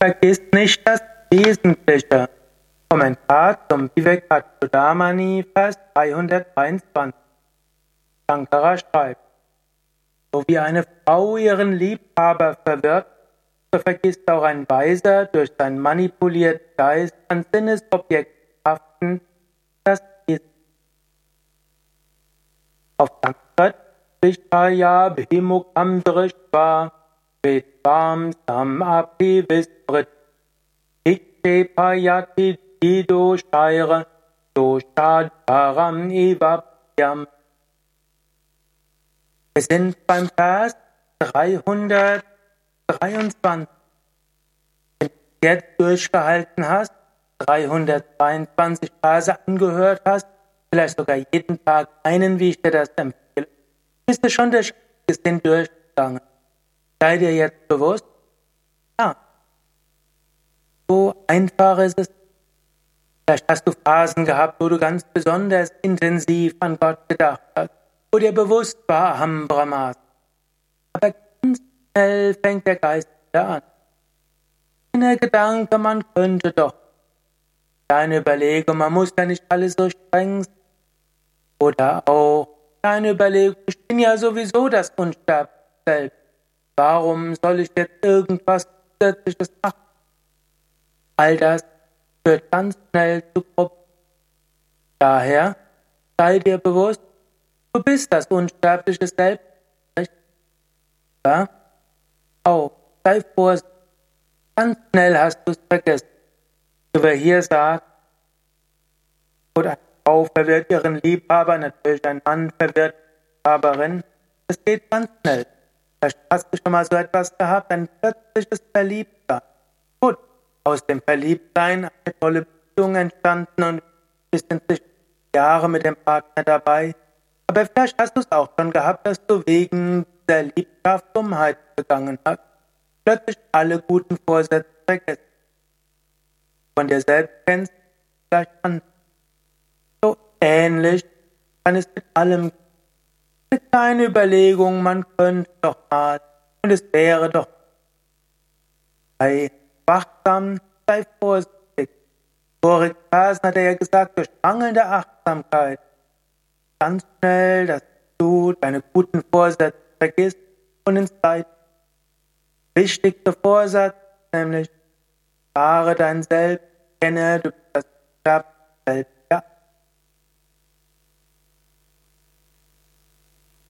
Vergiss nicht das Wesentliche. Kommentar zum Vivekachudamani, Vers 323. Shankara schreibt, so wie eine Frau ihren Liebhaber verwirrt, so vergisst auch ein Weiser durch sein manipuliert Geist an Sinnesobjekthaften das Wesen. Auf Sanskrit Vishaya Bhimukam Drishva Vedvam Sam Api Visprit Ikshepayati Dido Shaira Doshadharam Evapyam Wir sind beim Vers 323. Wenn du jetzt durchgehalten hast, 322 Verse angehört hast, vielleicht sogar jeden Tag einen, wie ich dir das empfehle, bist du schon durch den durchgegangen. Sei dir jetzt bewusst, ja, so einfach ist es. Vielleicht hast du Phasen gehabt, wo du ganz besonders intensiv an Gott gedacht hast, wo dir bewusst war, Aham Brahmas. Aber ganz schnell fängt der Geist wieder an. Der Gedanke, man könnte doch. Deine Überlegung, man muss ja nicht alles so streng sein. Oder auch deine Überlegung, ich bin ja sowieso das Unsterbliche selbst. Warum soll ich jetzt irgendwas Zusätzliches machen? All das führt ganz schnell zu Problemen. Daher sei dir bewusst, du bist das unsterbliche Selbst. Ja? Oh, sei vorsichtig. Ganz schnell hast du es vergessen. Wer hier sagt, oder eine Frau verwirrt ihren Liebhaber, natürlich ein Mann verwirrt Liebhaberin, es geht ganz schnell. Hast du schon mal so etwas gehabt, ein plötzliches Verliebtsein. Gut, aus dem Verliebtsein eine tolle Beziehung entstanden und bist inzwischen Jahre mit dem Partner dabei. Aber vielleicht hast du es auch schon gehabt, dass du wegen der Liebschaft Dummheit begangen hast. Plötzlich alle guten Vorsätze vergessen. Von dir selbst kennst, vielleicht an. So ähnlich kann es mit allem eine kleine Überlegung, man könnte doch mal und es wäre doch. Sei wachsam, sei vorsichtig. Vorig Versen hat er ja gesagt, durch mangelnde Achtsamkeit ganz schnell, dass du deine guten Vorsätze vergisst und ins Leid. Wichtigster Vorsatz, nämlich fahre dein Selbst, kenne du bist das Selbst